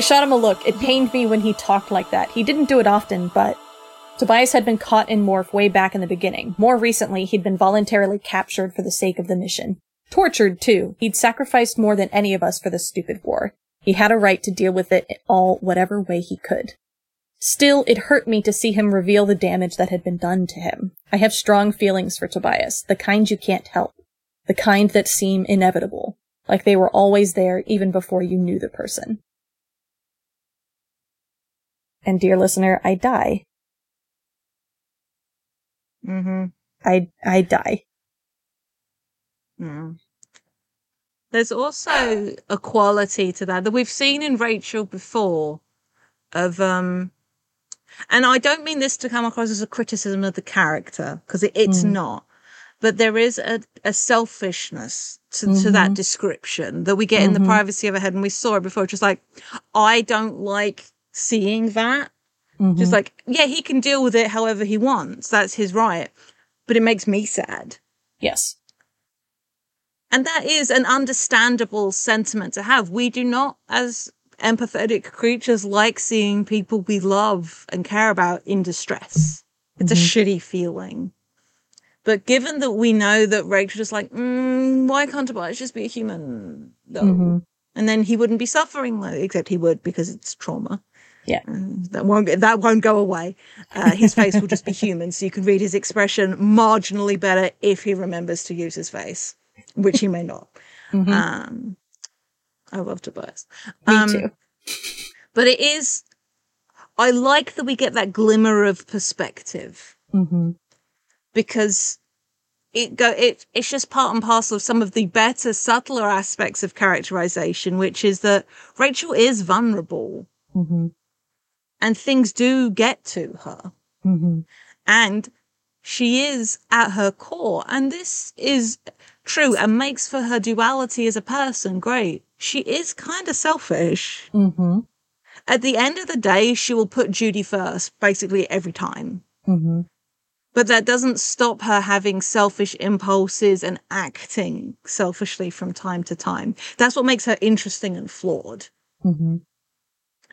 I shot him a look. It pained me when he talked like that. He didn't do it often, but Tobias had been caught in Morph way back in the beginning. More recently, he'd been voluntarily captured for the sake of the mission. Tortured, too. He'd sacrificed more than any of us for this stupid war. He had a right to deal with it all whatever way he could. Still, it hurt me to see him reveal the damage that had been done to him. I have strong feelings for Tobias, the kind you can't help, the kind that seem inevitable, like they were always there even before you knew the person. And dear listener, I die. Mm-hmm. I I die. Mm. There's also a quality to that that we've seen in Rachel before of um and I don't mean this to come across as a criticism of the character because it, it's Mm. not. But there is a, a selfishness to, to Mhm. that description that we get in the Mhm. privacy of a head. And we saw it before, just like, I don't like seeing that. Just Mhm. like, yeah, he can deal with it however he wants. That's his right. But it makes me sad. yes. And that is an understandable sentiment to have. We do not, as empathetic creatures, like seeing people we love and care about in distress. It's a shitty feeling. But given that we know that Rachel's just like, mm, why can't Tobias just be a human? No. Mhm. And then he wouldn't be suffering, except he would because it's trauma. Yeah. Mm, that won't that won't go away. Uh, his face will just be human, so you can read his expression marginally better if he remembers to use his face, which he may not. Mhm. Um, I love Tobias. Me Um, too. But it is. I like that we get that glimmer of perspective Mm-hmm. because it go it it's just part and parcel of some of the better, subtler aspects of characterization, which is that Rachel is vulnerable Mm-hmm. And things do get to her. Mm-hmm. and she is at her core and this is true and makes for her duality as a person great she is kind of selfish Mm-hmm. at the end of the day she will put judy first basically every time Mm-hmm. but that doesn't stop her having selfish impulses and acting selfishly from time to time that's what makes her interesting and flawed Mm-hmm.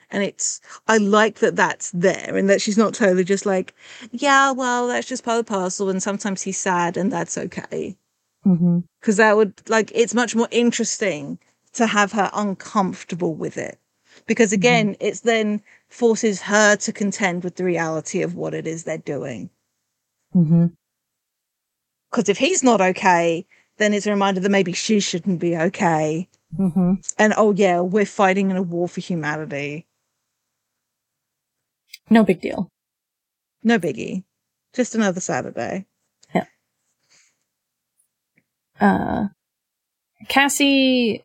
And it's i like that that's there and that she's not totally just like yeah well that's just part of the parcel and sometimes he's sad and that's okay Mm-hmm. because that would like it's much more interesting to have her uncomfortable with it because again it's then forces her to contend with the reality of what it is they're doing Mm-hmm. because if he's not okay then it's a reminder that maybe she shouldn't be okay Mm-hmm. and oh yeah we're fighting in a war for humanity No big deal. no biggie just another saturday Yeah. Uh, Cassie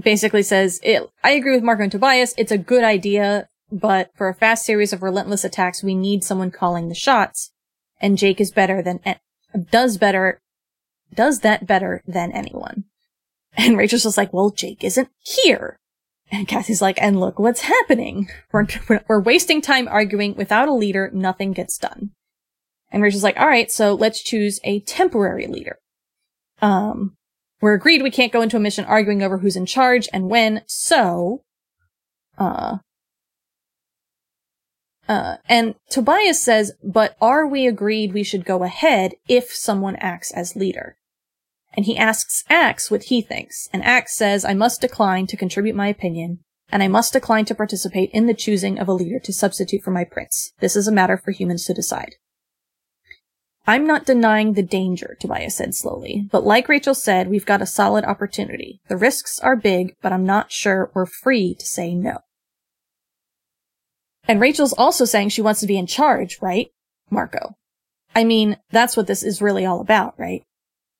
basically says, it, I agree with Marco and Tobias. It's a good idea, but for a fast series of relentless attacks, we need someone calling the shots. And Jake is better than, does better, does that better than anyone. And Rachel's just like, well, Jake isn't here. And Cassie's like, and look what's happening. We're, we're, wasting time arguing. Without a leader, nothing gets done. And Rachel's like, all right, so let's choose a temporary leader. Um, we're agreed we can't go into a mission arguing over who's in charge and when, so, uh, uh, and Tobias says, but are we agreed we should go ahead if someone acts as leader? And he asks Ax what he thinks, and Ax says, I must decline to contribute my opinion, and I must decline to participate in the choosing of a leader to substitute for my prince. This is a matter for humans to decide. I'm not denying the danger, Tobias said slowly, but like Rachel said, we've got a solid opportunity. The risks are big, but I'm not sure we're free to say no. And Rachel's also saying she wants to be in charge, right? Marco. I mean, that's what this is really all about, right?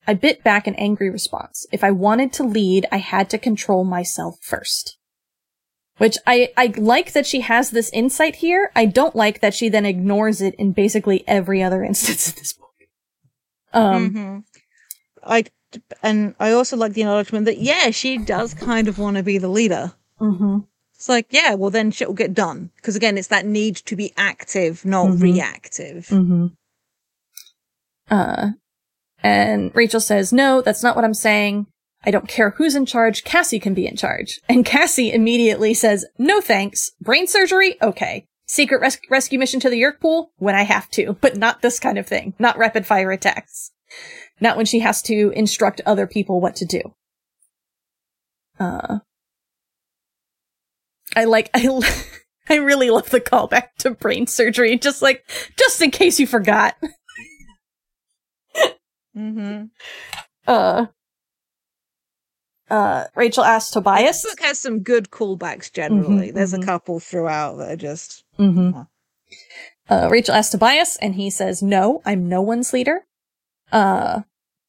I bit back an angry response. If I wanted to lead, I had to control myself first. Which I, I like that she has this insight here. I don't like that she then ignores it in basically every other instance in this book. Um, Mhm. I and I also like the acknowledgement that yeah, she does kind of want to be the leader. mhm. It's like yeah, well then shit will get done because again, it's that need to be active, not Mhm. reactive. Mm-hmm. Uh, and Rachel says, no, that's not what I'm saying. I don't care who's in charge, Cassie can be in charge. And Cassie immediately says, no thanks. Brain surgery? Okay. Secret res- rescue mission to the Yeerk pool? When I have to, but not this kind of thing. Not rapid fire attacks. Not when she has to instruct other people what to do. Uh, I like, I, I really love the callback to brain surgery. Just like, just in case you forgot. Mm-hmm. Uh, uh, Rachel asks Tobias. This book has some good callbacks generally. Mhm, There's mhm. a couple throughout that are just Mm-hmm. Uh, Rachel asks Tobias, and he says, "No, I'm no one's leader." Uh,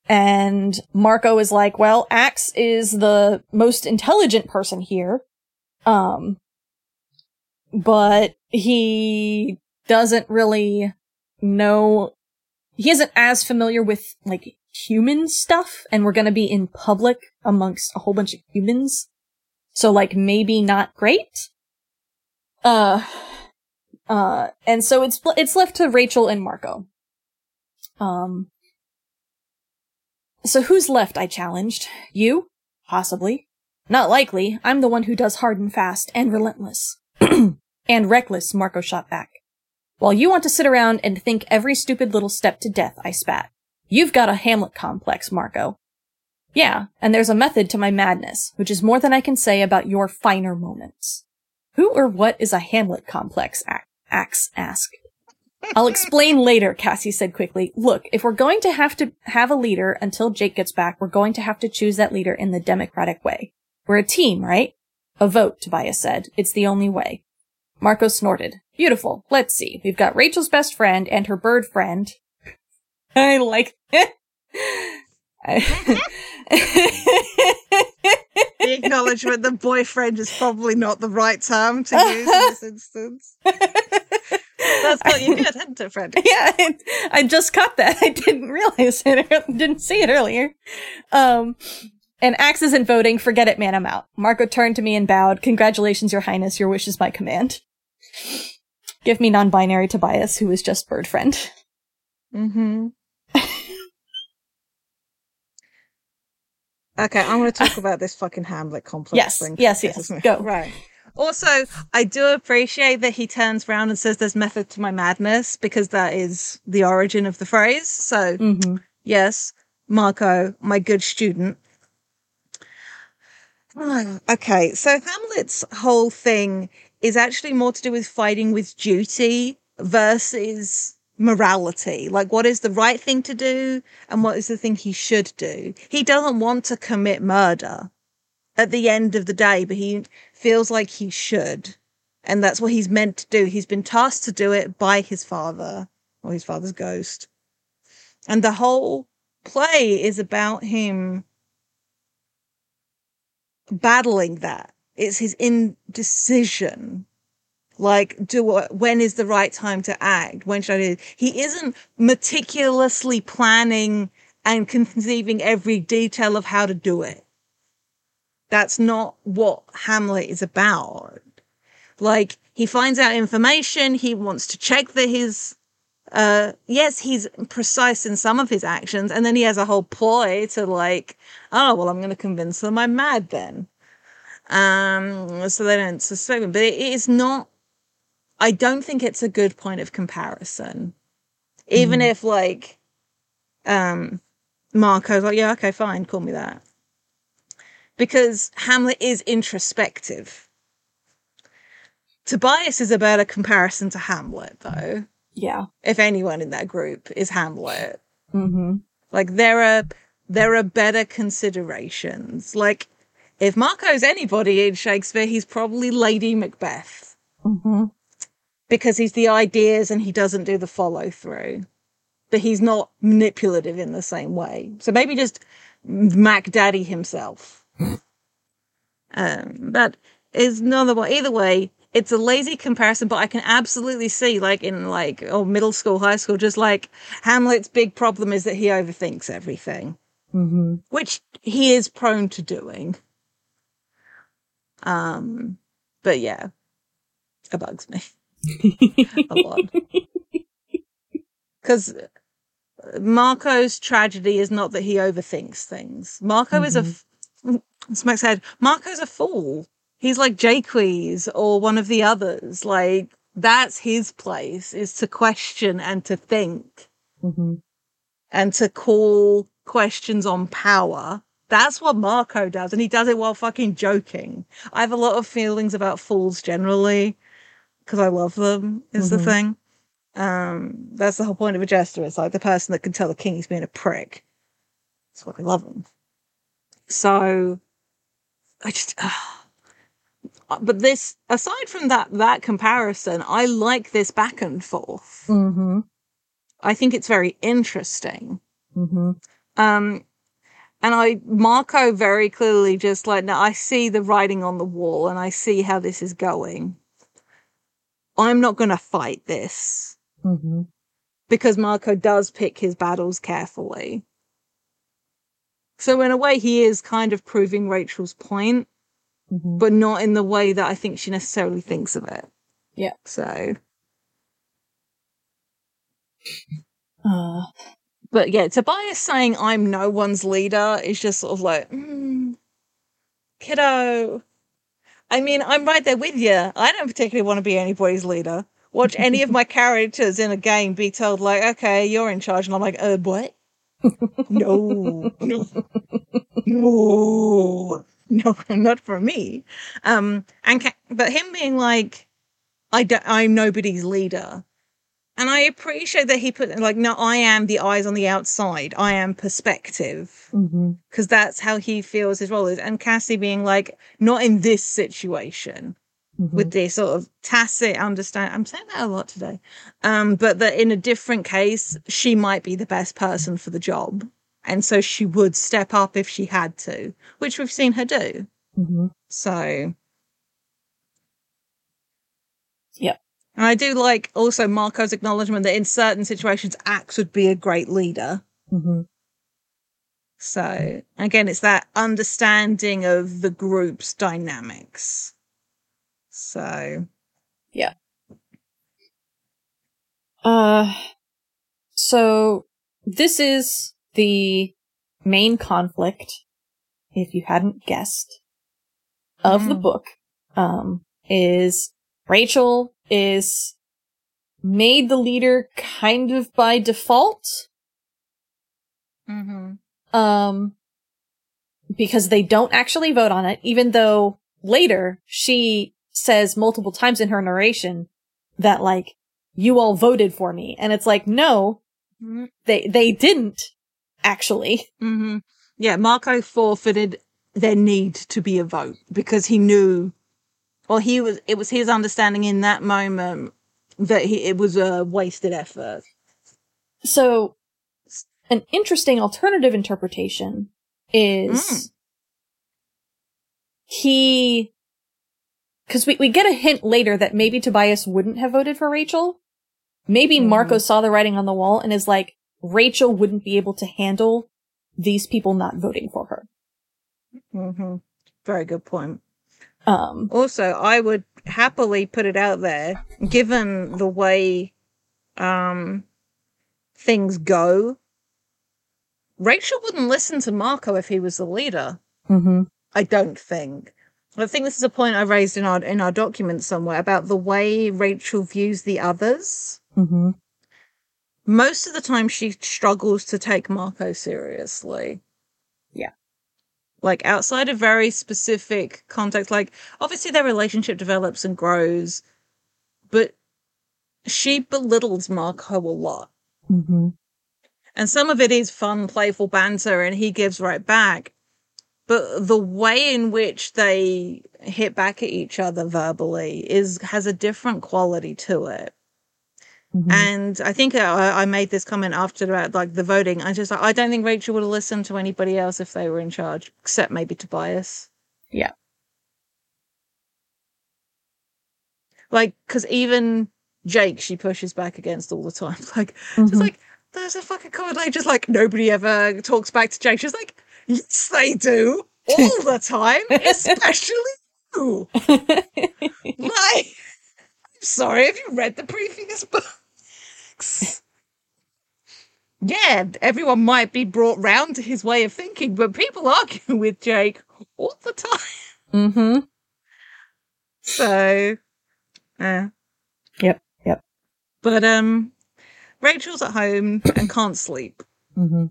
and Marco is like, "Well, Ax is the most intelligent person here, um, but he doesn't really know. He isn't as familiar with like human stuff, and we're gonna be in public amongst a whole bunch of humans, so like maybe not great." Uh, uh, and so it's it's left to Rachel and Marco. Um. So who's left? I challenged. You? Possibly. Not likely. I'm the one who does hard and fast and relentless. and reckless, Marco shot back. While you want to sit around and think every stupid little step to death, I spat. You've got a Hamlet complex, Marco. Yeah, and there's a method to my madness, which is more than I can say about your finer moments. Who or what is a Hamlet complex? Ax asked. I'll explain later, Cassie said quickly. Look, if we're going to have to have a leader until Jake gets back, we're going to have to choose that leader in the democratic way. We're a team, right? A vote, Tobias said. It's the only way. Marco snorted. Beautiful. Let's see. We've got Rachel's best friend and her bird friend. I like it. the acknowledgement that boyfriend is probably not the right term to use in this instance. That's got you hasn't Fred? yeah, I, I just caught that. I didn't realize it. Didn't see it earlier. Um, and Ax isn't voting. Forget it, man. I'm out. Marco turned to me and bowed. Congratulations, Your Highness. Your wish is my command. Give me non-binary Tobias, who is just bird friend. Mm-hmm. okay, I'm going to talk about this fucking Hamlet complex Yes, thing. yes, yes. Go. Right. Also, I do appreciate that he turns around and says there's method to my madness because that is the origin of the phrase. So, Mm-hmm. yes, Marco, my good student. Okay, so Hamlet's whole thing is actually more to do with fighting with duty versus morality. Like, what is the right thing to do and what is the thing he should do? He doesn't want to commit murder at the end of the day, but he feels like he should. And that's what he's meant to do. He's been tasked to do it by his father or his father's ghost. And the whole play is about him battling that. It's his indecision. Like, do I, when is the right time to act? When should I do? He isn't meticulously planning and conceiving every detail of how to do it. That's not what Hamlet is about. Like, he finds out information. He wants to check that his uh yes he's precise in some of his actions and then he has a whole ploy to like oh well i'm going to convince them i'm mad then um so they don't suspect me but it is not i don't think it's a good point of comparison even Mhm. if like um marco's like yeah okay fine call me that because hamlet is introspective tobias is a better comparison to hamlet though Yeah. if anyone in that group is Hamlet. Mm-hmm. Like there are there are better considerations. Like if Marco's anybody in Shakespeare, he's probably Lady Macbeth Mm-hmm. because he's the ideas and he doesn't do the follow through. But he's not manipulative in the same way. So maybe just Mac Daddy himself. um, that is another one. Either way, it's a lazy comparison, but I can absolutely see, like in like oh middle school, high school, just like Hamlet's big problem is that he overthinks everything, Mm-hmm. which he is prone to doing. Um, but yeah, it bugs me a lot because Marco's tragedy is not that he overthinks things. Marco is a f- Smack said, Marco's a fool. He's like Jaques or one of the others. Like, that's his place is to question and to think Mm-hmm. and to call questions on power. That's what Marco does, and he does it while fucking joking. I have a lot of feelings about fools generally because I love them. Is the Mhm. thing. Um, that's the whole point of a jester. It's like the person that can tell the king he's being a prick. That's why I love them. So, I just. but this, aside from that, that comparison, I like this back and forth. Mm-hmm. I think it's very interesting. Mm-hmm. Um, and I, Marco very clearly just like, now I see the writing on the wall and I see how this is going. I'm not going to fight this Mm-hmm. because Marco does pick his battles carefully. So in a way, he is kind of proving Rachel's point, Mm-hmm. but not in the way that I think she necessarily thinks of it. Yeah. So, Uh, but yeah, Tobias saying I'm no one's leader is just sort of like, mm, kiddo. I mean, I'm right there with you. I don't particularly want to be anybody's leader. Watch any of my characters in a game be told like, okay, you're in charge, and I'm like, uh, what? no, no, no, no, not for me. Um, and ca- but him being like, I don't, I'm nobody's leader. And I appreciate that he put like, no, I am the eyes on the outside. I am perspective mm-hmm. because that's how he feels his role is. And Cassie being like, not in this situation Mm-hmm. with this sort of tacit understand. I'm saying that a lot today. Um, but that in a different case, she might be the best person for the job. And so she would step up if she had to, which we've seen her do. Mm-hmm. So. Yep. And I do like also Marco's acknowledgement that in certain situations, Ax would be a great leader. Mm-hmm. So again, it's that understanding of the group's dynamics. So yeah. Uh, so this is the main conflict, if you hadn't guessed, of the Mm. book. Um, is Rachel is made the leader kind of by default. mm-hmm. Um, because they don't actually vote on it, even though later she says multiple times in her narration that like, you all voted for me. And it's like, no, they, they didn't actually. Mm-hmm. Yeah, Marco forfeited their need to be a vote because he knew, well, he was, it was his understanding in that moment that he, it was a wasted effort. So an interesting alternative interpretation is Mm. he, cause we, we get a hint later that maybe Tobias wouldn't have voted for Rachel. Maybe Mhm. Marco saw the writing on the wall and is like, Rachel wouldn't be able to handle these people not voting for her. Mm-hmm. Very good point. Um, Also, I would happily put it out there, given the way um, things go. Rachel wouldn't listen to Marco if he was the leader. mhm, I don't think. I think this is a point I raised in our in our document somewhere about the way Rachel views the others. mhm, Most of the time, she struggles to take Marco seriously. Yeah. Like outside of very specific context, like obviously their relationship develops and grows, but she belittles Marco a lot. mhm, And some of it is fun, playful banter, and he gives right back. But the way in which they hit back at each other verbally is has a different quality to it. Mhm. And I think I, I made this comment after about like the voting. I just I don't think Rachel would have listened to anybody else if they were in charge, except maybe Tobias. Yeah. Like, because even Jake, she pushes back against all the time. Like, Mhm. just like there's a fucking comment. Like, just like nobody ever talks back to Jake. She's like, yes, they do all the time, especially you. Like, I'm sorry, have you read the previous Yeah, everyone might be brought round to his way of thinking, but people argue with Jake all the time. Mm-hmm. So, uh, Yep. Yep. but um, Rachel's at home and can't sleep. Mm-hmm.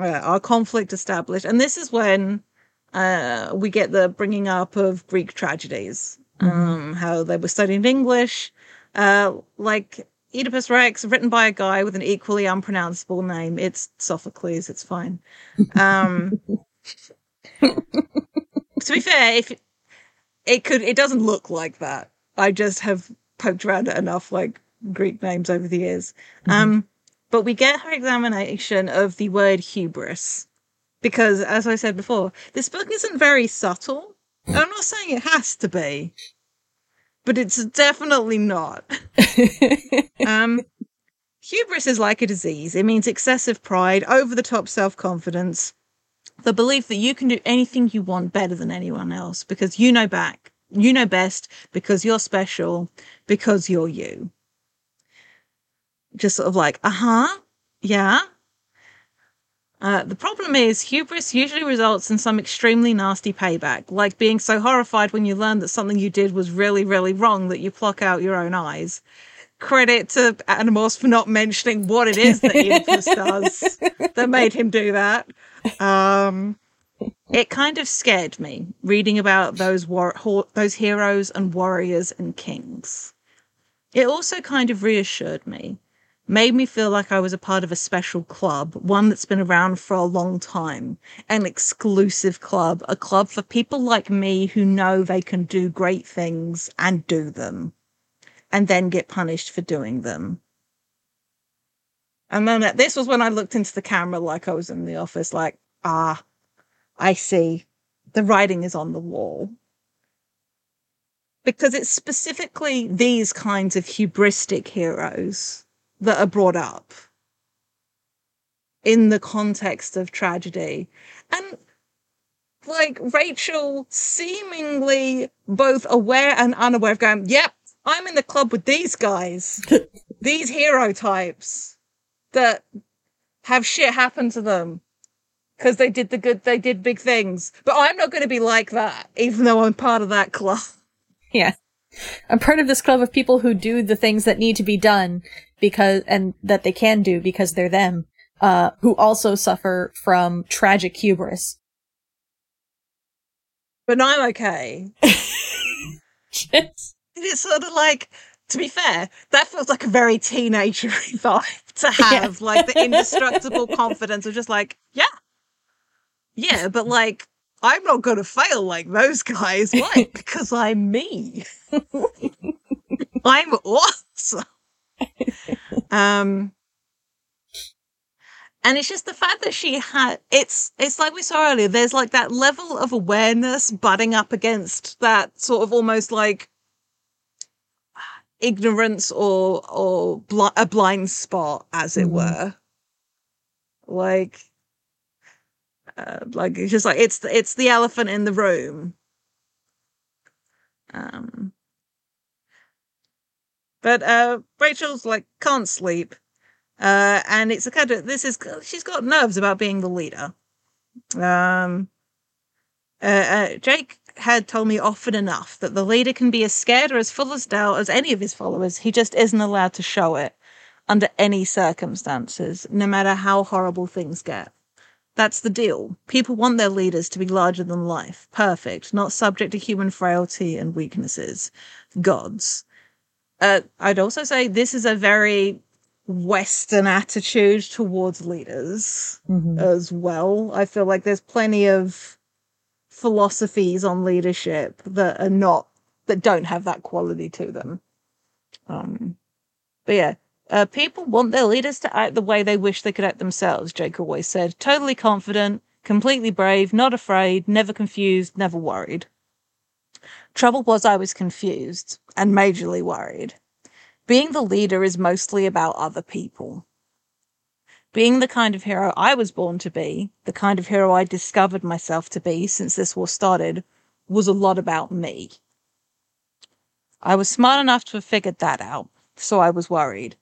uh, our conflict established. And this is when uh, we get the bringing up of Greek tragedies, um, how they were studying English, uh, like Oedipus Rex, written by a guy with an equally unpronounceable name. It's Sophocles. It's fine. Um, to be fair, if it could, it doesn't look like that. I just have poked around at enough like Greek names over the years. Um, but we get her examination of the word hubris because, as I said before, this book isn't very subtle. I'm not saying it has to be, but it's definitely not. Um, hubris is like a disease. It means excessive pride, over the top self confidence, the belief that you can do anything you want better than anyone else because you know back, you know best, because you're special, because you're you. Just sort of like, uh huh, yeah. Uh, the problem is, hubris usually results in some extremely nasty payback, like being so horrified when you learn that something you did was really, really wrong that you pluck out your own eyes credit to Animals for not mentioning what it is that Oedipus does that made him do that. Um, it kind of scared me reading about those war- ho- those heroes and warriors and kings. It also kind of reassured me, made me feel like I was a part of a special club, one that's been around for a long time, an exclusive club, a club for people like me who know they can do great things and do them and then get punished for doing them. And then this was when I looked into the camera like I was in the office, like, ah, I see. The writing is on the wall. Because it's specifically these kinds of hubristic heroes that are brought up in the context of tragedy. And like Rachel seemingly both aware and unaware of going, yep, I'm in the club with these guys, these hero types that have shit happen to them because they did the good, they did big things. But I'm not going to be like that, even though I'm part of that club. Yeah. I'm part of this club of people who do the things that need to be done because, and that they can do because they're them, uh, who also suffer from tragic hubris. But I'm okay. It's sort of like, to be fair, that feels like a very teenagery vibe to have, like the indestructible confidence of just like, yeah, yeah, but like, I'm not going to fail like those guys. Why? because I'm me. I'm awesome. Um, and it's just the fact that she had it's it's like we saw earlier there's like that level of awareness butting up against that sort of almost like ignorance or or bl- a blind spot as it Mhm. were like uh, like it's just like it's the, it's the elephant in the room um but uh rachel's like can't sleep uh and it's a kind of this is she's got nerves about being the leader um uh, uh, Jake had told me often enough that the leader can be as scared or as full of doubt as any of his followers. He just isn't allowed to show it under any circumstances, no matter how horrible things get. That's the deal. People want their leaders to be larger than life, perfect, not subject to human frailty and weaknesses. Gods. Uh, I'd also say this is a very Western attitude towards leaders Mhm. as well. I feel like there's plenty of philosophies on leadership that are not that don't have that quality to them. Um, but yeah, uh, people want their leaders to act the way they wish they could act themselves. Jake always said, totally confident, completely brave, not afraid, never confused, never worried. Trouble was I was confused and majorly worried. Being the leader is mostly about other people being the kind of hero I was born to be, the kind of hero I discovered myself to be since this war started, was a lot about me. I was smart enough to have figured that out, so I was worried.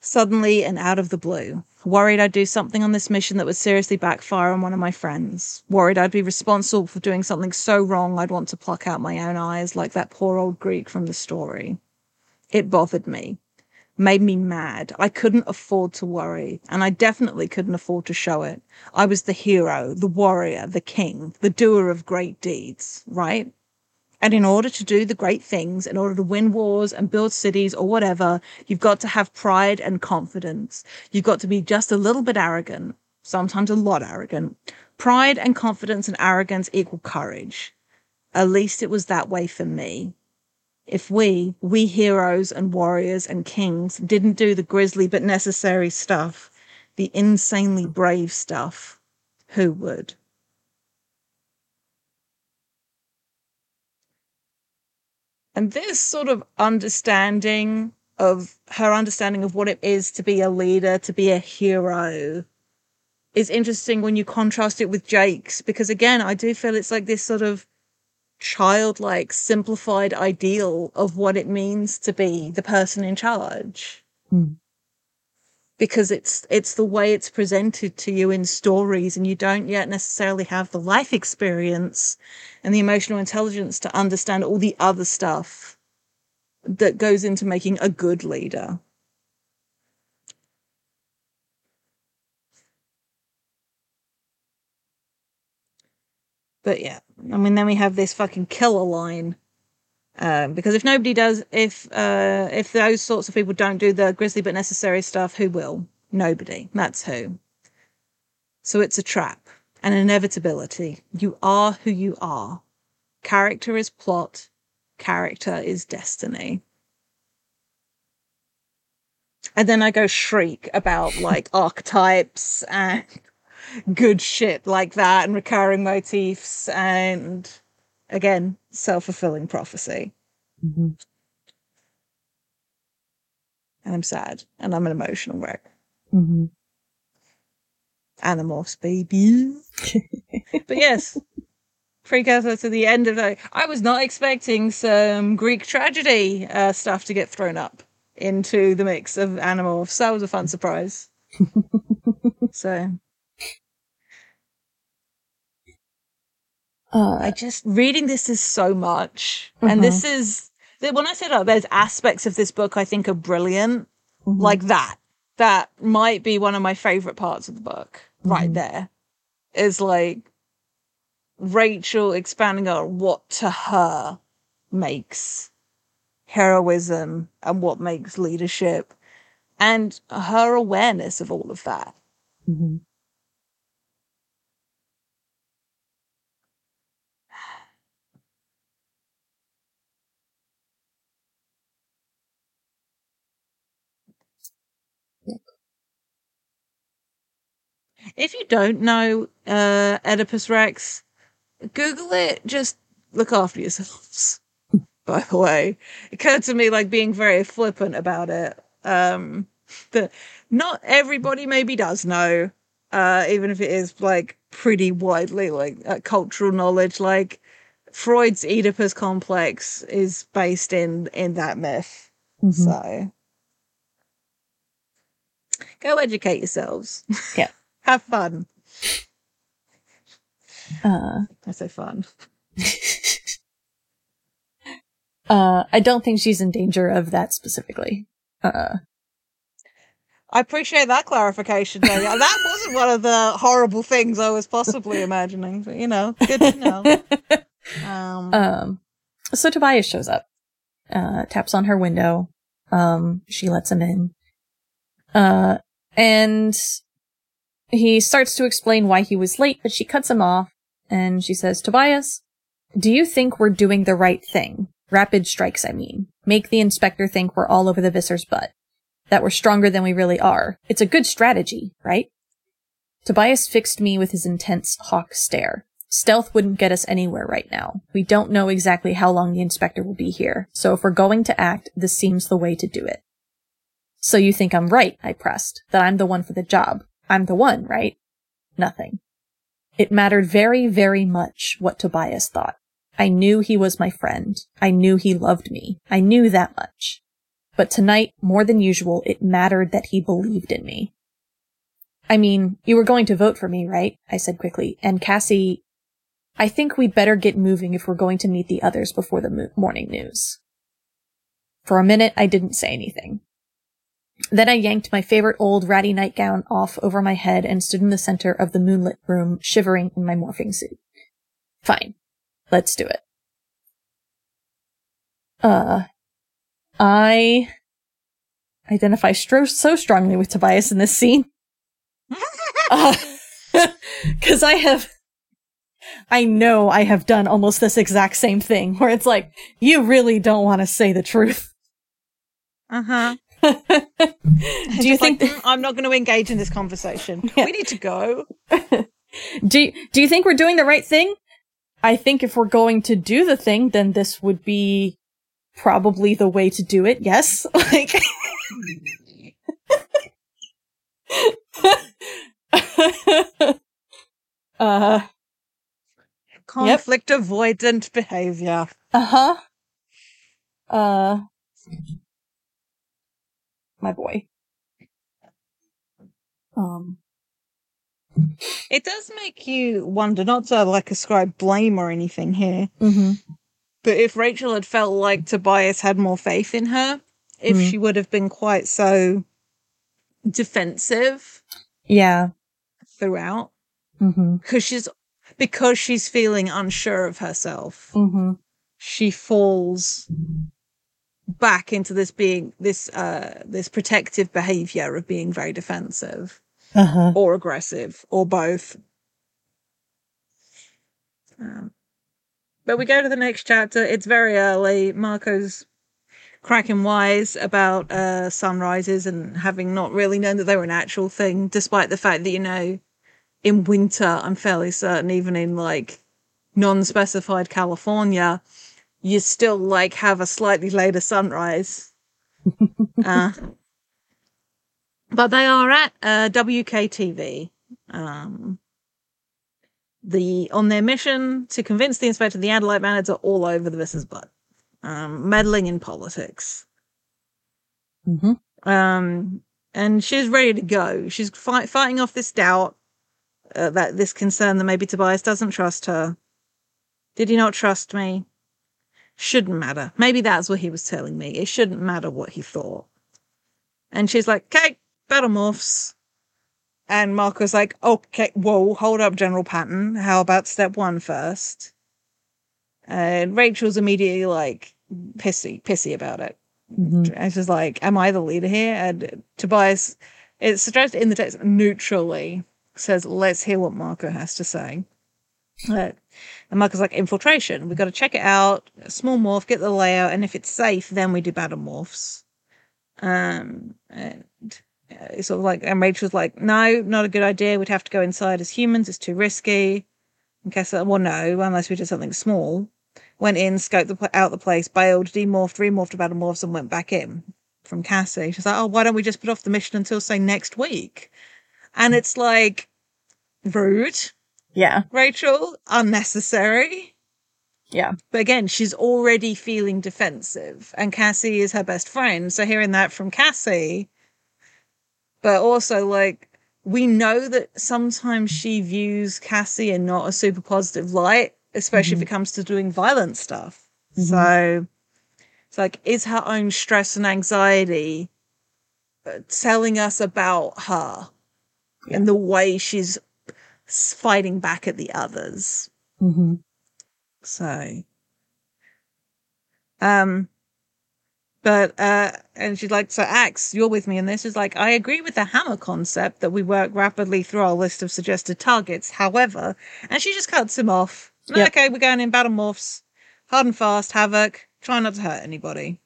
Suddenly and out of the blue, Worried I'd do something on this mission that would seriously backfire on one of my friends. Worried I'd be responsible for doing something so wrong I'd want to pluck out my own eyes like that poor old Greek from the story. It bothered me. Made me mad. I couldn't afford to worry, and I definitely couldn't afford to show it. I was the hero, the warrior, the king, the doer of great deeds, right? And in order to do the great things, in order to win wars and build cities or whatever, you've got to have pride and confidence. You've got to be just a little bit arrogant, sometimes a lot arrogant. Pride and confidence and arrogance equal courage. At least it was that way for me. If we, we heroes and warriors and kings, didn't do the grisly but necessary stuff, the insanely brave stuff, who would? And this sort of understanding of her understanding of what it is to be a leader, to be a hero, is interesting when you contrast it with Jake's, because again, I do feel it's like this sort of childlike, simplified ideal of what it means to be the person in charge. Mm because it's it's the way it's presented to you in stories and you don't yet necessarily have the life experience and the emotional intelligence to understand all the other stuff that goes into making a good leader. But yeah i mean then we have this fucking killer line um, because if nobody does, if uh, if those sorts of people don't do the grisly but necessary stuff, who will? Nobody. That's who. So it's a trap, an inevitability. You are who you are. Character is plot. Character is destiny. And then I go shriek about like archetypes and good shit like that and recurring motifs and again, self fulfilling prophecy. Mm-hmm. And I'm sad and I'm an emotional wreck. Mm-hmm. Animorphs, baby. but yes, precursor to the end of the. I was not expecting some Greek tragedy uh, stuff to get thrown up into the mix of Animorphs. That was a fun surprise. so Uh, I just reading this is so much, Mhm. and this is when I said oh, there's aspects of this book I think are brilliant, mhm. like that. That might be one of my favorite parts of the book. Right Mhm. there is like Rachel expanding on what to her makes heroism and what makes leadership, and her awareness of all of that. If you don't know uh, Oedipus Rex, Google it. Just look after yourselves. By the way, it occurred to me like being very flippant about it. Um, that not everybody maybe does know, uh, even if it is like pretty widely like uh, cultural knowledge. Like Freud's Oedipus complex is based in in that myth. Mhm. So go educate yourselves. Yeah. Have fun. Uh, I say fun. uh, I don't think she's in danger of that specifically. Uh, I appreciate that clarification, that wasn't one of the horrible things I was possibly imagining, but you know, good to know. Um, um, so Tobias shows up, uh, taps on her window. Um, she lets him in. Uh, and he starts to explain why he was late, but she cuts him off and she says, Tobias, do you think we're doing the right thing? Rapid strikes, I mean. Make the inspector think we're all over the Visser's butt. That we're stronger than we really are. It's a good strategy, right? Tobias fixed me with his intense hawk stare. Stealth wouldn't get us anywhere right now. We don't know exactly how long the inspector will be here, so if we're going to act, this seems the way to do it. So you think I'm right, I pressed, that I'm the one for the job. I'm the one, right? Nothing. It mattered very, very much what Tobias thought. I knew he was my friend. I knew he loved me. I knew that much. But tonight, more than usual, it mattered that he believed in me. I mean, you were going to vote for me, right? I said quickly. And Cassie, I think we'd better get moving if we're going to meet the others before the mo- morning news. For a minute, I didn't say anything. Then I yanked my favorite old ratty nightgown off over my head and stood in the center of the moonlit room, shivering in my morphing suit. Fine. Let's do it. Uh, I identify stro- so strongly with Tobias in this scene. uh, cause I have, I know I have done almost this exact same thing where it's like, you really don't want to say the truth. Uh huh. Do you think like, "Mm, I'm not going to engage in this conversation? Yeah. We need to go. do do you think we're doing the right thing? I think if we're going to do the thing, then this would be probably the way to do it. Yes. Like uh Conflict avoidant behavior. uh-huh. Uh my boy. Um It does make you wonder, not to like ascribe blame or anything here, mhm. but if Rachel had felt like Tobias had more faith in her, if Mm. she would have been quite so defensive Yeah. throughout, because she's because she's feeling unsure of herself, Mhm. she falls back into this being this uh this protective behavior of being very defensive Uh-huh. or aggressive or both. Um, but we go to the next chapter. It's very early. Marco's cracking wise about uh, sunrises and having not really known that they were an actual thing, despite the fact that, you know, in winter, I'm fairly certain, even in like non specified California, you still like have a slightly later sunrise. uh, but they are at uh, WKTV. Um, the on their mission to convince the inspector the Andalite Bandits are all over the Visser's butt, um, meddling in politics. Mhm. Um, and she's ready to go. She's fight, fighting off this doubt uh, that this concern that maybe Tobias doesn't trust her. Did he not trust me? Shouldn't matter. Maybe that's what he was telling me. It shouldn't matter what he thought. And she's like, okay, battle morphs. And Marco's like, okay, whoa, hold up, General Patton. How about step one first? And Rachel's immediately like pissy, pissy about it. Mhm. And she's like, am I the leader here? And Tobias, it's suggested in the text neutrally says, let's hear what Marco has to say. Uh, and Marco's like, infiltration. We've got to check it out. Small morph, get the layout. And if it's safe, then we do battle morphs. Um, and uh, it's sort of like, and Rachel's like, no, not a good idea. We'd have to go inside as humans. It's too risky. And Cass like, well, no, unless we did something small. Went in, scoped the, out the place, bailed, demorphed, remorphed battle morphs, and went back in from Cassie. She's like, oh, why don't we just put off the mission until, say, next week? And it's like, rude, Yeah. Rachel, unnecessary. Yeah. But again, she's already feeling defensive, and Cassie is her best friend. So hearing that from Cassie, but also like we know that sometimes she views Cassie in not a super positive light, especially if it comes to doing violent stuff. Mhm. So it's like, is her own stress and anxiety uh, telling us about her and the way she's fighting back at the others? Mhm. So, um, but, uh, and she's like, so Ax, you're with me in this. Is like, I agree with the hammer concept that we work rapidly through our list of suggested targets. However, and she just cuts him off. Yep. Okay, we're going in battle morphs, hard and fast, havoc, try not to hurt anybody.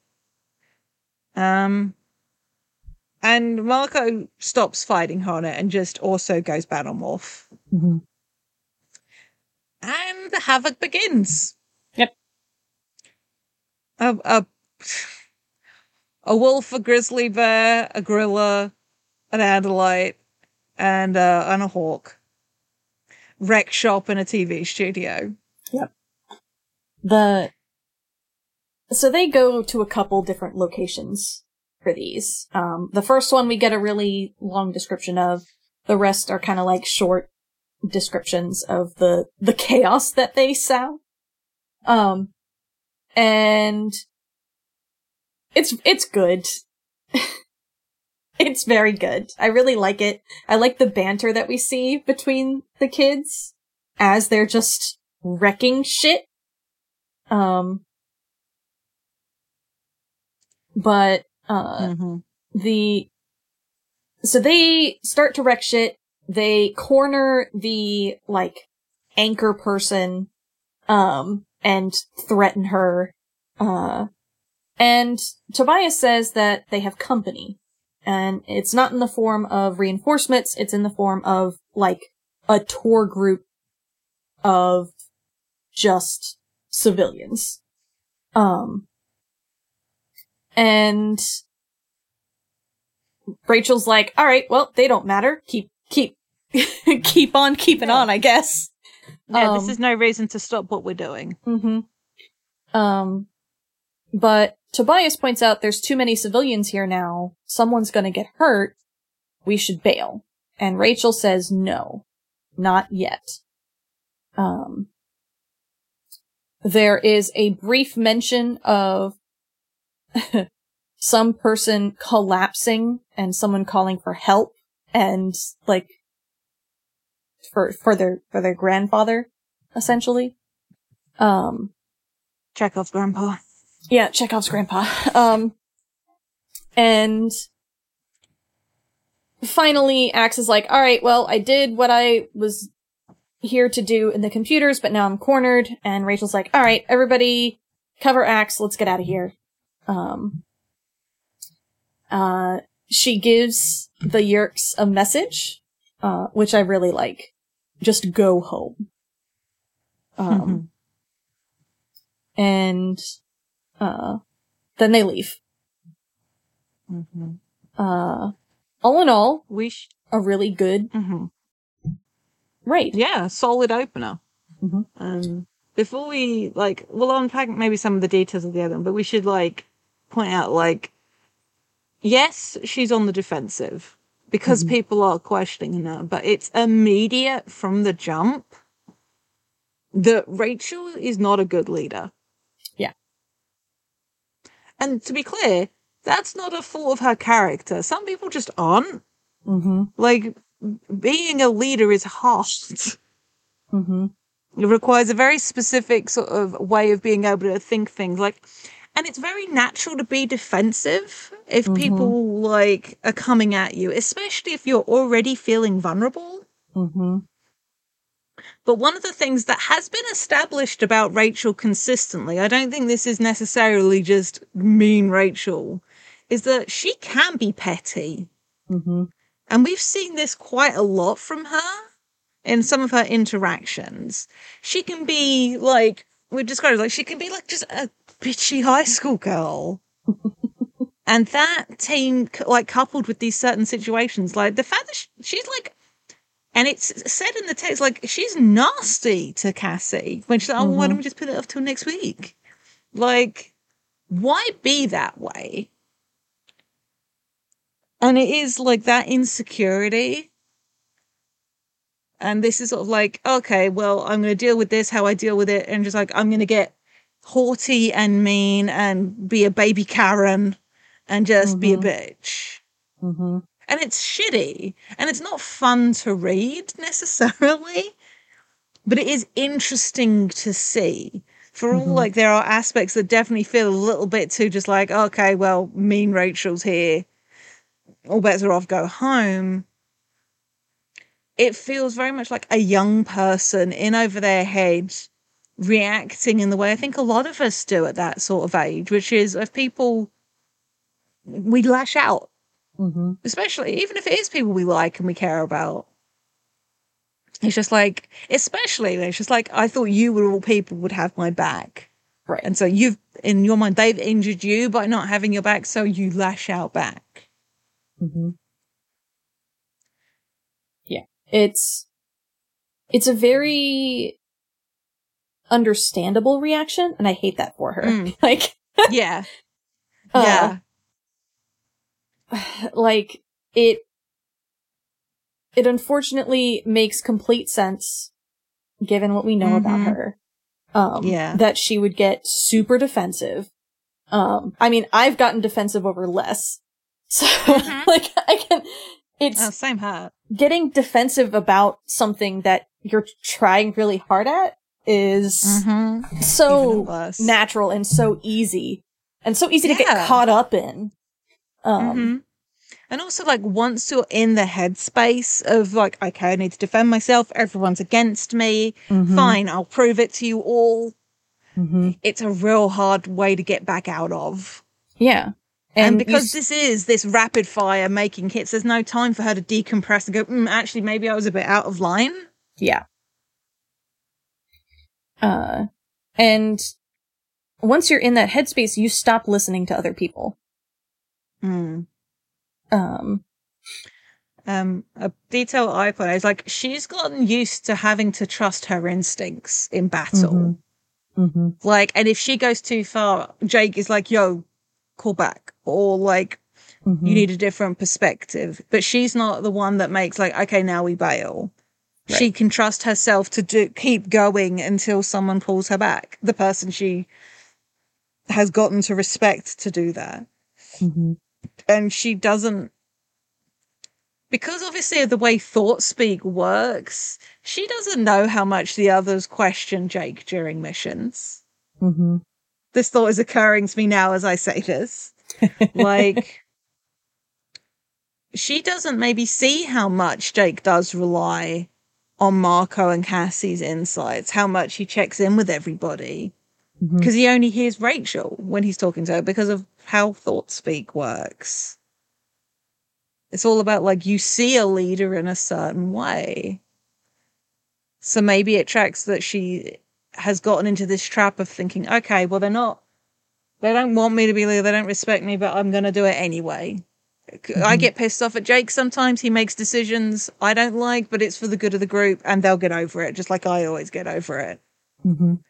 Um, and Marco stops fighting her on it and just also goes battle morph. Mhm. And the havoc begins. Yep. A, a, a wolf, a grizzly bear, a gorilla, an andalite, and, uh, and a hawk. Wreck shop in a TV studio. Yep. The so they go to a couple different locations for these. Um, the first one we get a really long description of. The rest are kind of like short descriptions of the the chaos that they sow. Um, and it's it's good. it's very good. I really like it. I like the banter that we see between the kids as they're just wrecking shit. Um, but uh, Mhm. the so they start to wreck shit. They corner the like anchor person, um, and threaten her. Uh, and Tobias says that they have company, and it's not in the form of reinforcements. It's in the form of like a tour group of just civilians. Um, and Rachel's like, all right, well, they don't matter. Keep, keep, keep on keeping on, I guess. Yeah, Um, this is no reason to stop what we're doing. Mm-hmm. Um, but Tobias points out there's too many civilians here now. Someone's gonna get hurt. We should bail. And Rachel says no, not yet. Um, there is a brief mention of some person collapsing and someone calling for help and like for for their for their grandfather essentially. Um Chekhov's grandpa. yeah chekhov's grandpa. Um and finally Ax is like all right well i did what i was here to do in the computers but now i'm cornered. And rachel's like all right everybody cover Ax. Let's get out of here. Um uh she gives the Yeerks a message uh which i really like. Just go home. Um and uh then they leave. Hmm uh all in all We sh- a really good hmm raid. Yeah, solid opener. Mhm. Um, before we like, we'll unpack maybe some of the details of the other one, but we should like point out like, yes, she's on the defensive because Mhm. people are questioning her, but it's immediate from the jump that Rachel is not a good leader. Yeah. And to be clear, that's not a fault of her character. Some people just aren't. mm-hmm Like, being a leader is hard. mm-hmm It requires a very specific sort of way of being able to think things like, and it's very natural to be defensive if Mhm. people like are coming at you, especially if you're already feeling vulnerable. mm-hmm But one of the things that has been established about Rachel consistently, I don't think this is necessarily just mean Rachel, is that she can be petty. mm-hmm And we've seen this quite a lot from her in some of her interactions. She can be like, we've described it, like she can be like just a bitchy high school girl. and that team, like coupled with these certain situations, like the fact that sh- she's like, and it's said in the text, like she's nasty to Cassie when she's like, oh, why Mhm. don't we just put it off till next week? Like, why be that way? And it is like that insecurity. And this is sort of like, okay, well, I'm going to deal with this, how I deal with it. And just like, I'm going to get haughty and mean and be a baby Karen and just be a Mhm. bitch. mm-hmm And it's shitty. And it's not fun to read necessarily. But it is interesting to see. For all Mhm. like there are aspects that definitely feel a little bit too just like, okay, well, mean Rachel's here all bets are off, go home. It feels very much like a young person in over their head reacting in the way I think a lot of us do at that sort of age, which is if people, we lash out, mm-hmm especially even if it is people we like and we care about. It's just like, especially, it's just like, I thought you were all people would have my back. right And so you've, in your mind, they've injured you by not having your back, so you lash out back. Mm-hmm. Yeah, it's it's a very understandable reaction, and I hate that for her. Mm. like, Yeah. uh, yeah. like it. it unfortunately makes complete sense given what we know about Mhm. her. Um, Yeah. that she would get super defensive. Um, I mean, I've gotten defensive over less. So, Mhm. like, I can, it's Oh, same hat. getting defensive about something that you're trying really hard at is Mm-hmm. so natural and so easy and so easy to get caught up in. Um, Mhm. And also, like, once you're in the headspace of, like, okay, I need to defend myself, everyone's against me, mhm, fine, I'll prove it to you all. mhm. It's a real hard way to get back out of. Yeah. And, you because s- this is this rapid fire making hits, there's no time for her to decompress and go, mm, actually, maybe I was a bit out of line. Yeah. Uh, and once you're in that headspace, you stop listening to other people. Mm. Um, Um, a detail I put is like she's gotten used to having to trust her instincts in battle. Mhm. mhm, Like, and if she goes too far, Jake is like, yo, call back. Or like, mhm. you need a different perspective. But she's not the one that makes like, okay, now we bail. She can trust herself to do, keep going until someone pulls her back. The person she has gotten to respect to do that. Mhm. And she doesn't, because obviously of the way thought speak works, she doesn't know how much the others question Jake during missions. Mhm. This thought is occurring to me now as I say this. like she doesn't maybe see how much Jake does rely on Marco and Cassie's insights, how much he checks in with everybody. Mm-hmm. Because he only hears Rachel when he's talking to her because of how thought speak works. It's all about like you see a leader in a certain way. So maybe it tracks that she has gotten into this trap of thinking, okay, well, they're not, they don't want me to be leader, they don't respect me, but I'm going to do it anyway. I Mhm. get pissed off at Jake sometimes. He makes decisions I don't like, but it's for the good of the group and they'll get over it, just like I always get over it. Mhm.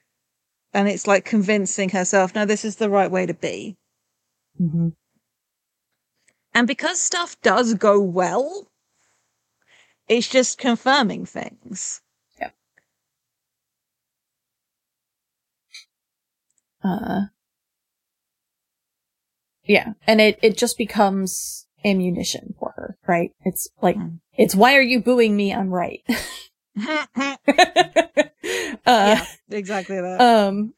And it's like convincing herself, no, this is the right way to be. Mhm. And because stuff does go well, it's just confirming things. Uh, yeah, and it it just becomes ammunition for her, right? It's like Mm. it's why are you booing me? I'm right. yeah, uh, exactly that. um,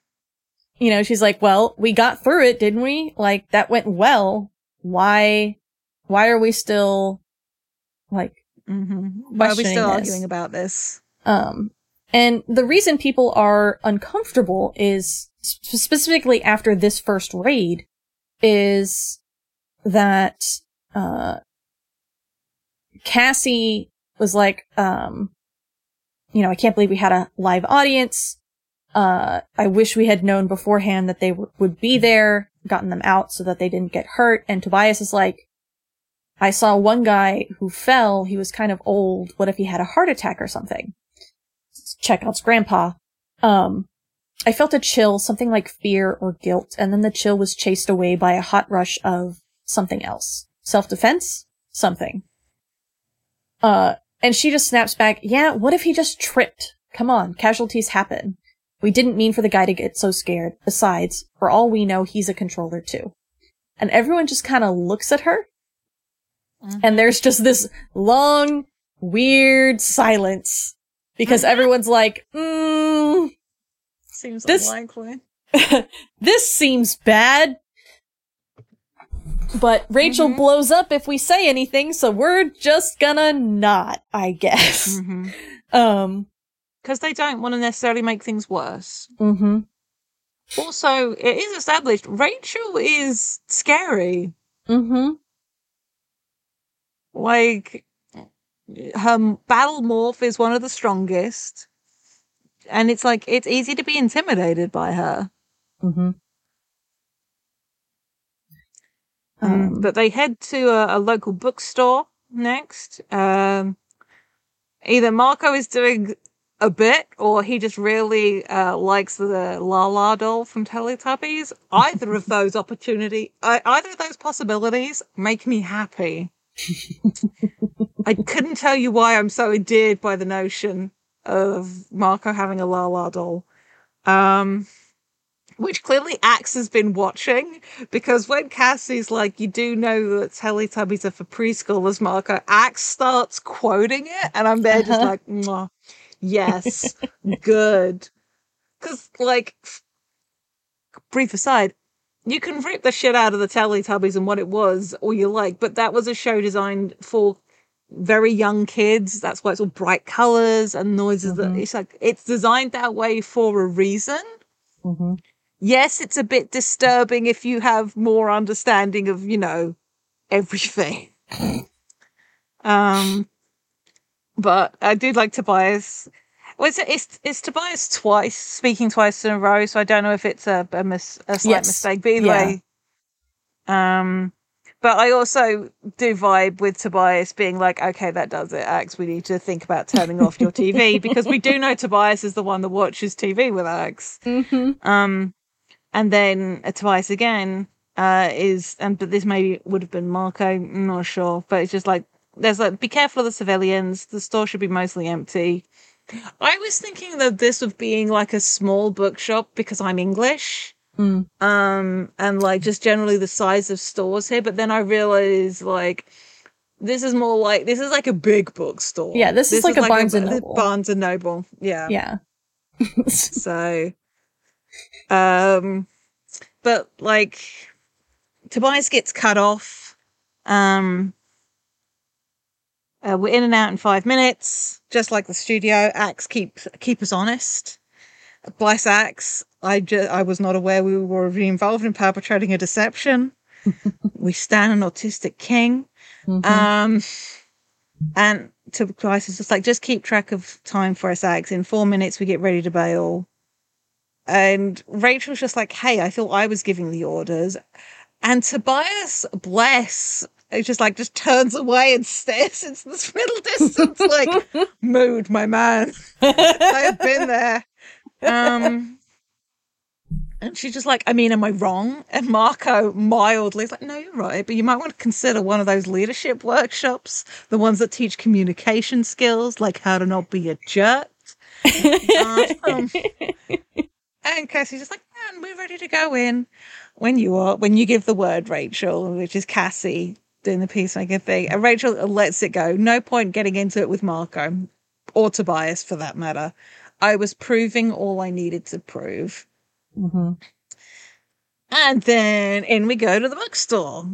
you know, she's like, well, we got through it, didn't we? Like that went well. Why, why are we still like hmm Why are we still this. arguing about this? Um, and the reason people are uncomfortable is sp- specifically after this first raid is that, uh, Cassie was like, um, you know, I can't believe we had a live audience. Uh, I wish we had known beforehand that they w- would be there, gotten them out so that they didn't get hurt. And Tobias is like, I saw one guy who fell. He was kind of old. What if he had a heart attack or something? Check Chekhov's grandpa. Um, I felt a chill, something like fear or guilt, and then the chill was chased away by a hot rush of something else. Self-defense? Something. Uh, and she just snaps back, yeah, what if he just tripped? Come on, casualties happen. We didn't mean for the guy to get so scared. Besides, for all we know, he's a controller too. And everyone just kind of looks at her, and there's just this long, weird silence because everyone's like, mm, Seems this- unlikely. this seems bad. But Rachel Mhm. blows up if we say anything, so we're just gonna not, I guess. Because Um, they don't want to necessarily make things worse. hmm Also, it is established Rachel is scary. Mm-hmm. Like, her battle morph is one of the strongest. And it's like, it's easy to be intimidated by her. hmm Um, Um, but they head to a, a local bookstore next. Um, either Marco is doing a bit, or he just really uh, likes the Laa-Laa doll from Teletubbies. Either of those opportunity, uh, either of those possibilities, make me happy. I couldn't tell you why I'm so endeared by the notion of Marco having a Laa-Laa doll. Um, which clearly Ax has been watching because when Cassie's like, you do know that Teletubbies are for preschoolers, Marco, Ax starts quoting it, and I'm there just like, Mwah. yes, good. Because, like, brief aside, you can rip the shit out of the Teletubbies and what it was, or you like, but that was a show designed for very young kids. That's why it's all bright colors and noises. Mhm. That it's like it's designed that way for a reason. Mm-hmm. Yes, it's a bit disturbing if you have more understanding of, you know, everything. um, but I do like Tobias. Well, it's, it's, it's Tobias twice, speaking twice in a row, so I don't know if it's a, a, mis- a slight Yes. mistake, but either Yeah. way. Um, but I also do vibe with Tobias being like, okay, that does it, Ax. We need to think about turning off your TV because we do know Tobias is the one that watches TV with Ax. Mm-hmm. Um, and then uh, Tobias again uh, is, and but this maybe would have been Marco, I'm not sure, but it's just like there's like be careful of the civilians. The store should be mostly empty. I was thinking that this of being like a small bookshop because I'm English Mm. um and like just generally the size of stores here but then i realized like this is more like this is like a big bookstore Yeah, this is like a Barnes and Noble. barnes and noble yeah Yeah. so um but like tobias gets cut off um uh, we're in and out in five minutes just like the studio Ax keep keep us honest bless Ax i just i was not aware we were involved in perpetrating a deception we stand an autistic king Mhm. um, and Tobias is just like, just keep track of time for us, Ax. In four minutes, we get ready to bail. And Rachel's just like, hey, I thought I was giving the orders. And Tobias, bless, is just like, just turns away and stares into this middle distance, like, mood, my man. I have been there. Um, and she's just like, I mean, am I wrong? And Marco mildly is like, no, you're right, but you might want to consider one of those leadership workshops, the ones that teach communication skills, like how to not be a jerk. Um, and Cassie's just like, man, we're ready to go in when you are, when you give the word, Rachel, which is Cassie doing the peacemaker thing. And Rachel lets it go. No point getting into it with Marco or Tobias for that matter. I was proving all I needed to prove. Mhm. And then in we go to the bookstore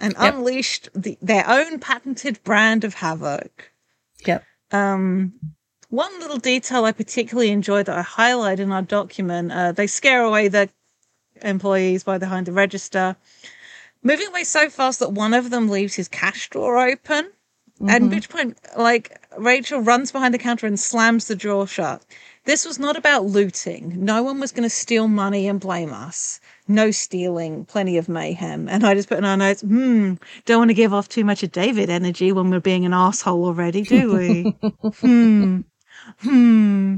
and Yep. unleashed the, their own patented brand of havoc. Yep. Um, one little detail I particularly enjoyed that I highlight in our document, uh, they scare away the employees by behind the register, moving away so fast that one of them leaves his cash drawer open. At Mhm. which point, like, Rachel runs behind the counter and slams the drawer shut. This was not about looting. No one was going to steal money and blame us. No stealing, plenty of mayhem. And I just put in our notes, hmm, don't want to give off too much of David energy when we're being an asshole already, do we? hmm. Hmm.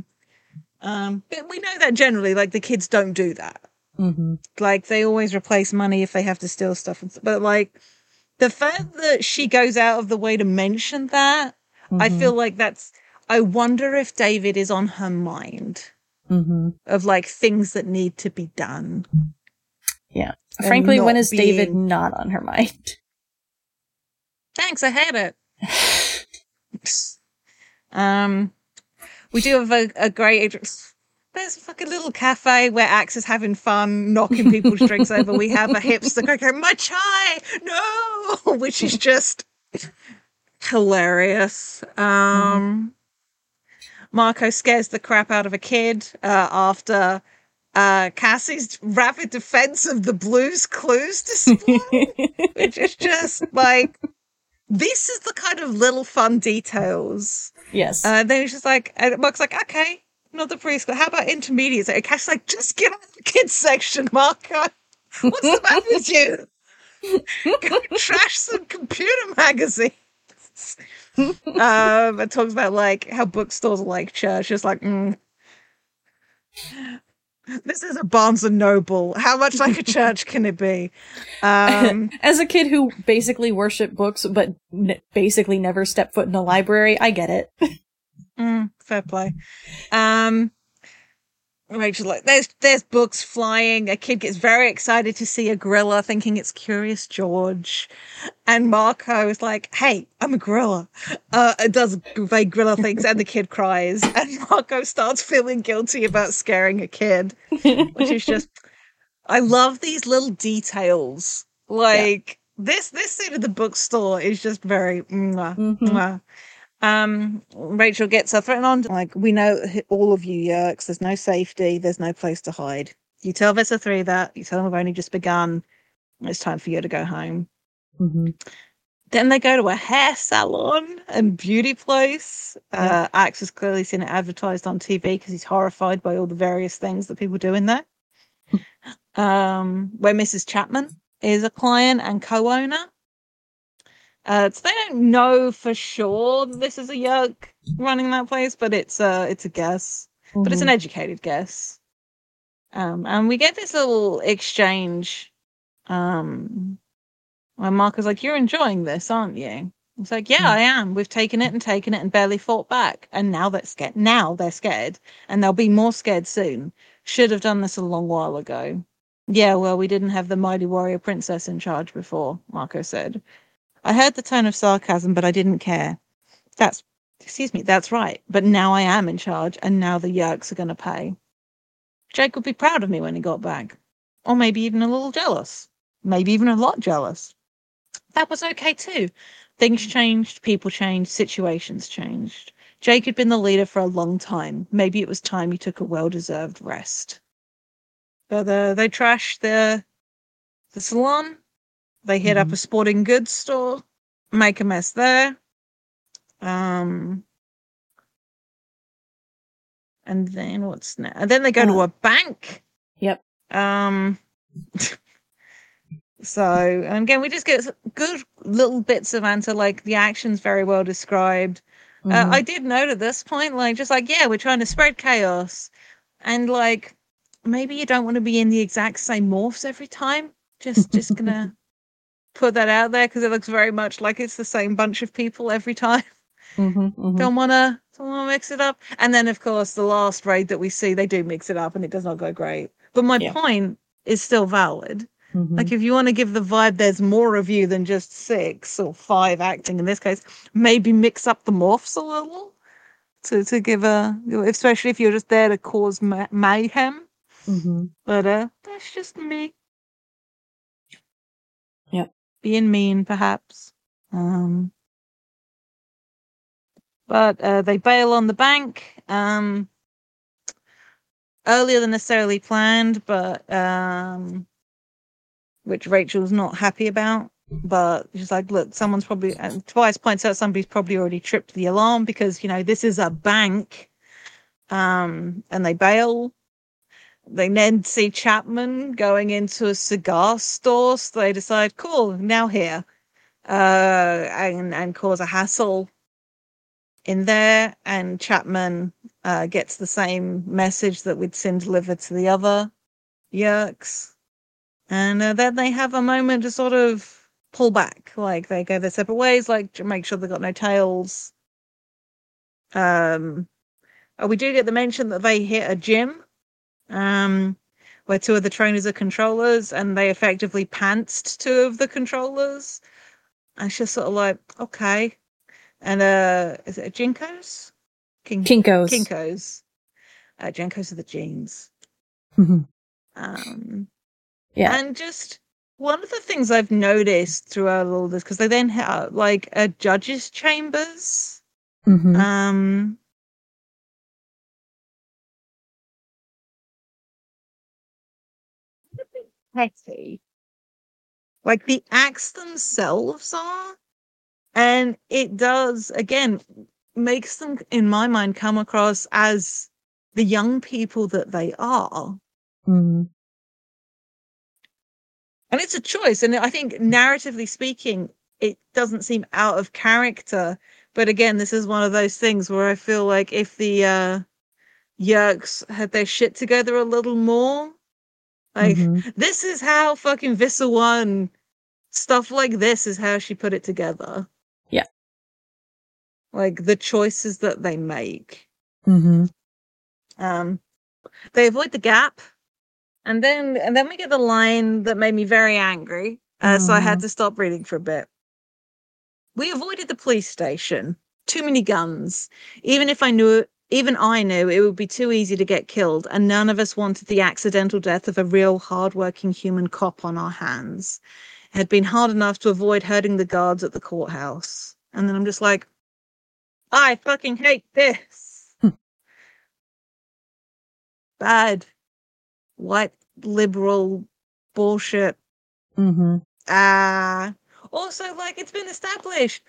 Um, but we know that generally, like, the kids don't do that Mhm. like they always replace money if they have to steal stuff but like the fact that she goes out of the way to mention that i Mhm. feel like that's i wonder if david is on her mind Mhm. of like things that need to be done Yeah. Frankly, when is is David not on her mind? thanks i had it um we do have a, a great there's a fucking little cafe where Ax is having fun, knocking people's drinks over. We have a hipster going, my chai, no, which is just hilarious. Um, Marco scares the crap out of a kid uh, after uh, Cassie's rapid defense of the Blues Clues display, which is just like, this is the kind of little fun details yes. uh, then he's just like, and Mark's like, okay, not the preschool. How about intermediate? And Cash's like, just get out of the kids section, Marco. What's the matter with you? Go trash some computer magazines. um, it talks about like how bookstores are like church. Just like, mm. this is a Barnes and Noble. How much like a church can it be? Um, As a kid who basically worshipped books but n- basically never stepped foot in a library, I get it. mm, fair play. Um, Rachel, like, there's there's books flying. A kid gets very excited to see a gorilla, thinking it's Curious George, and Marco is like, "Hey, I'm a gorilla." Uh, it does vague gorilla things, and the kid cries, and Marco starts feeling guilty about scaring a kid, which is just. I love these little details. Like this, this scene at the bookstore is just very. Mwah, Mhm. mwah. Um, Rachel gets her threatened on. Like, we know all of you Yeerks. There's no safety. There's no place to hide. You tell Visser 3 that. You tell them we've only just begun. It's time for you to go home. Mhm. Then they go to a hair salon and beauty place. Uh, Ax has clearly seen it advertised on TV because he's horrified by all the various things that people do in there. um, where Mrs. Chapman is a client and co-owner. Uh, so they don't know for sure that this is a Yeerk running that place, but it's a it's a guess. But it's an Mhm. educated guess. Um, and we get this little exchange. Um, where Marco's like, "You're enjoying this, aren't you?" It's like, "Yeah, Mm. I am. We've taken it and taken it and barely fought back, and now they're scared. Now they're scared, and they'll be more scared soon. Should have done this a long while ago." Yeah, well, we didn't have the mighty warrior princess in charge before. Marco said. I heard the tone of sarcasm, but I didn't care. That's, excuse me, that's right. But now I am in charge, and now the Yeerks are going to pay. Jake would be proud of me when he got back. Or maybe even a little jealous. Maybe even a lot jealous. That was okay too. Things changed, people changed, situations changed. Jake had been the leader for a long time. Maybe it was time he took a well deserved rest. But uh, they trashed the, the salon. They hit up Mhm. a sporting goods store, make a mess there. Um, and then what's now? And then they go to Uh, a bank. Yep. Um, so and again, we just get good little bits of answer. Like the action's very well described. Uh, Mhm. I did note at this point, like, just like, yeah, we're trying to spread chaos. And like, maybe you don't want to be in the exact same morphs every time. Just, just gonna put that out there because it looks very much like it's the same bunch of people every time. Mhm, mhm. Don't wanna, don't wanna mix it up. And then, of course, the last raid that we see, they do mix it up and it does not go great. But my Yeah. point is still valid. Mhm. Like, if you want to give the vibe there's more of you than just six or five acting in this case, maybe mix up the morphs a little to, to give a, especially if you're just there to cause ma- mayhem. Mhm. But uh, that's just me. Being mean, perhaps. Um, but uh, they bail on the bank. Um, earlier than necessarily planned, but um, which Rachel's not happy about. But she's like, look, someone's probably. And Tobias points out somebody's probably already tripped the alarm because you know this is a bank. Um, and they bail. They then see Chapman going into a cigar store, so they decide, cool, now here, uh, and and cause a hassle in there. And Chapman uh, gets the same message that we'd seen delivered to the other Yeerks. And uh, then they have a moment to sort of pull back, like they go their separate ways, like to make sure they've got no tails. Um, oh, we do get the mention that they hit a gym, um, where two of the trainers are controllers, and they effectively pantsed two of the controllers. And it's just sort of like, okay. And uh, is it a Jinkos? King- Kinkos. Kinkos. Uh, Jenkos are the jeans. Mhm. Um, Yeah. and just one of the things I've noticed throughout all this, because they then have like a judges' chambers. Mhm. Um, petty. Like the acts themselves are, and it does again makes them, in my mind, come across as the young people that they are. Mhm. and it's a choice and i think narratively speaking it doesn't seem out of character but again this is one of those things where i feel like if the uh Yeerks had their shit together a little more. Like, Mhm. this is how fucking Visser One stuff like this is how she put it together. Yeah. Like the choices that they make. Mm-hmm. Um they avoid the gap. And then and then we get the line that made me very angry. Uh, so I had to stop reading for a bit. We avoided the police station. Too many guns. Even if I knew even I knew it would be too easy to get killed, and none of us wanted the accidental death of a real hardworking human cop on our hands. It had been hard enough to avoid hurting the guards at the courthouse. And then I'm just like, I fucking hate this. Hmm. Bad. White liberal bullshit. Mm-hmm. Ah. Also, like, it's been established.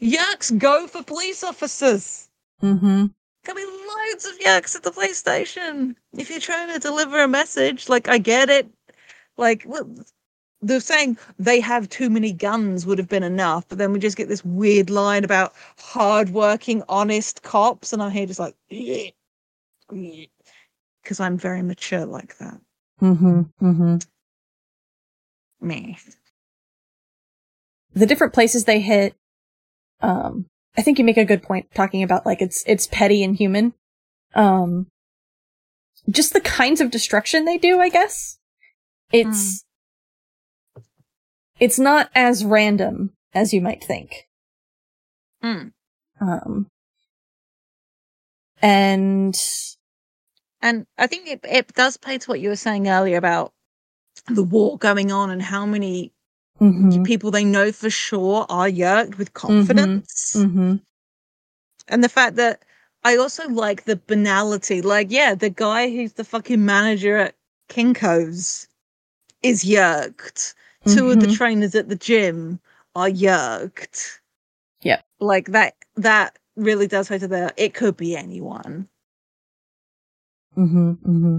Yeerks go for police officers. Mm-hmm. There'll be loads of Yeerks at the PlayStation. If you're trying to deliver a message, like, I get it. Like, well, they're saying they have too many guns would have been enough, but then we just get this weird line about hardworking, honest cops, and I'm here just like, because I'm very mature like that. Mm-hmm. Mm-hmm. Me. the different places they hit um i think you make a good point talking about like it's it's petty and human. Um just the kinds of destruction they do i guess. It's it's not as random as you might think. Mm. um and And I think it, it does play to what you were saying earlier about the war going on and how many mhm, people they know for sure are Yeerked with confidence. mhm, And the fact that I also like the banality. Like, yeah, the guy who's the fucking manager at Kinko's is Yeerked. 2 of the mhm. trainers at the gym are Yeerked. Yeah. Like that that really does play to the it could be anyone. Mm-hmm, mm-hmm.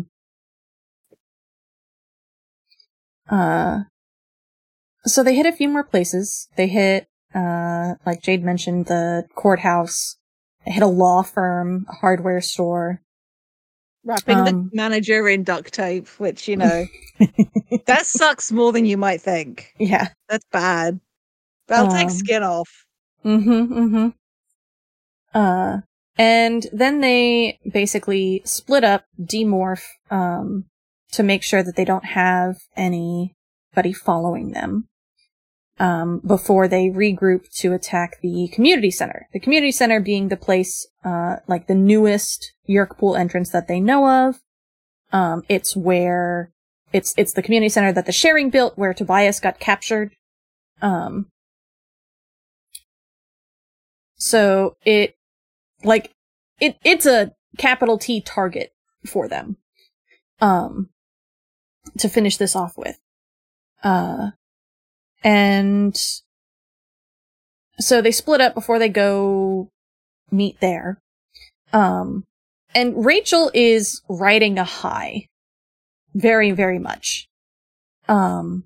Uh, so they hit a few more places. They hit, uh, like Jade mentioned, the courthouse. They hit a law firm, a hardware store. Wrapping Um, the manager in duct tape, which, you know, that sucks more than you might think. yeah. That's bad. That'll take Um, skin off. Mm-hmm, mm-hmm. Uh, and then they basically split up, demorph, um, to make sure that they don't have anybody following them. Um, before they regroup to attack the community center. The community center being the place, uh, like the newest Yeerk Pool entrance that they know of. Um, it's where, it's, it's the community center that the sharing built where Tobias got captured. Um, so it, like, it, it's a capital T target for them. Um, to finish this off with. Uh, and so they split up before they go meet there. Um, and Rachel is riding a high. Very, very much. Um,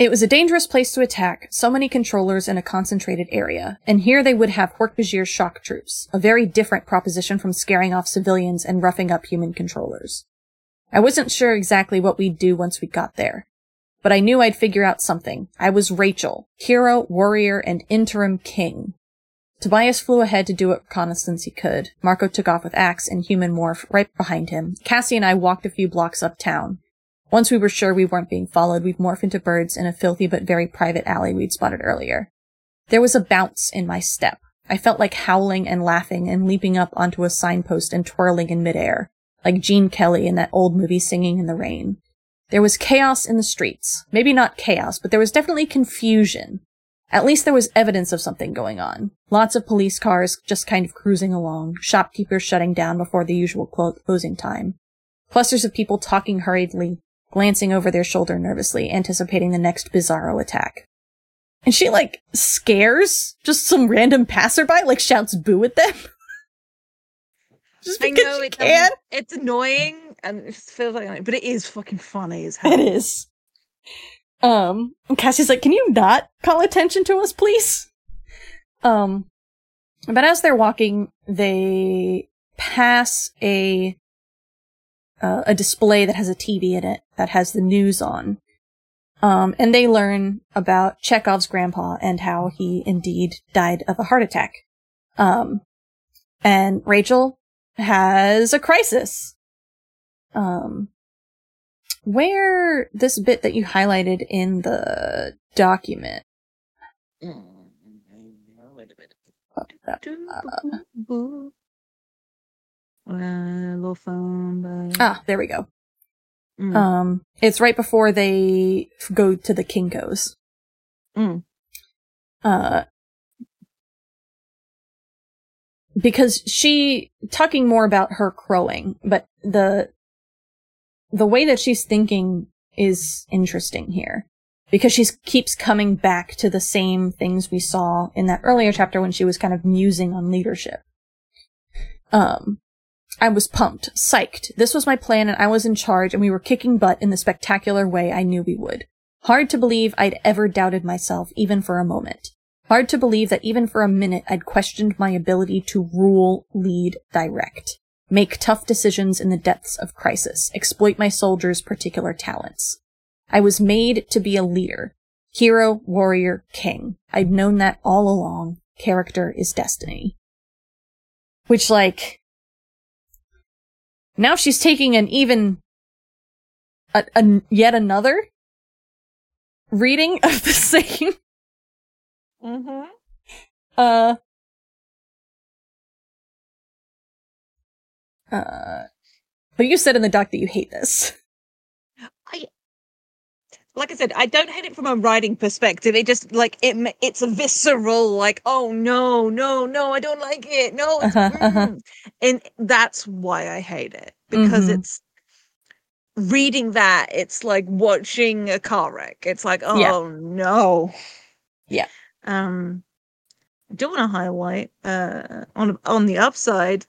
it was a dangerous place to attack, so many controllers in a concentrated area, and here they would have Hork-Bajir's shock troops, a very different proposition from scaring off civilians and roughing up human controllers. I wasn't sure exactly what we'd do once we got there, but I knew I'd figure out something. I was Rachel, hero, warrior, and interim king. Tobias flew ahead to do what reconnaissance he could. Marco took off with Ax and Human Morph right behind him. Cassie and I walked a few blocks uptown. Once we were sure we weren't being followed, we'd morph into birds in a filthy but very private alley we'd spotted earlier. There was a bounce in my step. I felt like howling and laughing and leaping up onto a signpost and twirling in midair, like Gene Kelly in that old movie Singing in the Rain. There was chaos in the streets. Maybe not chaos, but there was definitely confusion. At least there was evidence of something going on. Lots of police cars just kind of cruising along, shopkeepers shutting down before the usual clo- closing time. Clusters of people talking hurriedly, glancing over their shoulder nervously, anticipating the next bizarro attack. And she, like, scares just some random passerby, like shouts boo at them. just I know she it can. it's annoying and it feels like but it is fucking funny as hell. It is. Um, Cassie's like, can you not call attention to us, please? Um, but as they're walking, they pass a uh, a display that has a TV in it that has the news on. Um, and they learn about Chekhov's grandpa and how he indeed died of a heart attack. Um, and Rachel has a crisis. Um, where this bit that you highlighted in the document. Ah, there we go. Mm. Um, it's right before they go to the Kinkos. Mm. Uh, because she talking more about her crowing, but the the way that she's thinking is interesting here because she keeps coming back to the same things we saw in that earlier chapter when she was kind of musing on leadership. Um, I was pumped, psyched. This was my plan and I was in charge and we were kicking butt in the spectacular way I knew we would. Hard to believe I'd ever doubted myself even for a moment. Hard to believe that even for a minute I'd questioned my ability to rule, lead, direct. Make tough decisions in the depths of crisis. Exploit my soldiers' particular talents. I was made to be a leader. Hero, warrior, king. I'd known that all along. Character is destiny. Which, like, now she's taking an even, a, a yet another reading of the same, Mm-hmm. uh, uh, but you said in the doc that you hate this. I, Like I said, I don't hate it from a writing perspective. It just like it. It's a visceral, like, oh no, no, no, I don't like it. No, Uh-huh, uh-huh. and that's why I hate it because Mhm. it's reading that. It's like watching a car wreck. It's like, oh Yeah. no. Yeah. Um, I do want to highlight uh on on the upside,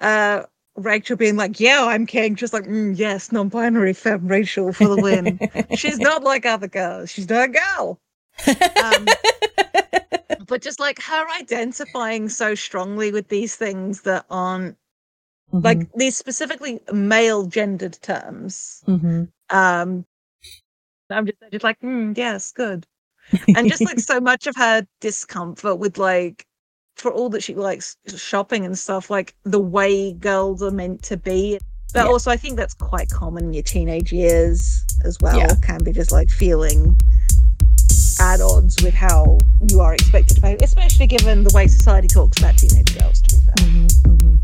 uh. Rachel being like, "Yeah, I'm king," just like, mm, "Yes, non-binary femme Rachel for the win." She's not like other girls. She's not a girl. Um, but just like her identifying so strongly with these things that aren't like these specifically male gendered terms. Mhm. Um, I'm just, just like, mm, yes, good. And just like so much of her discomfort with like, for all that she likes shopping and stuff, like the way girls are meant to be. But Yeah. also, I think that's quite common in your teenage years as well. Yeah. Can be just like feeling at odds with how you are expected to behave, especially given the way society talks about teenage girls. To be mm-hmm, mm-hmm.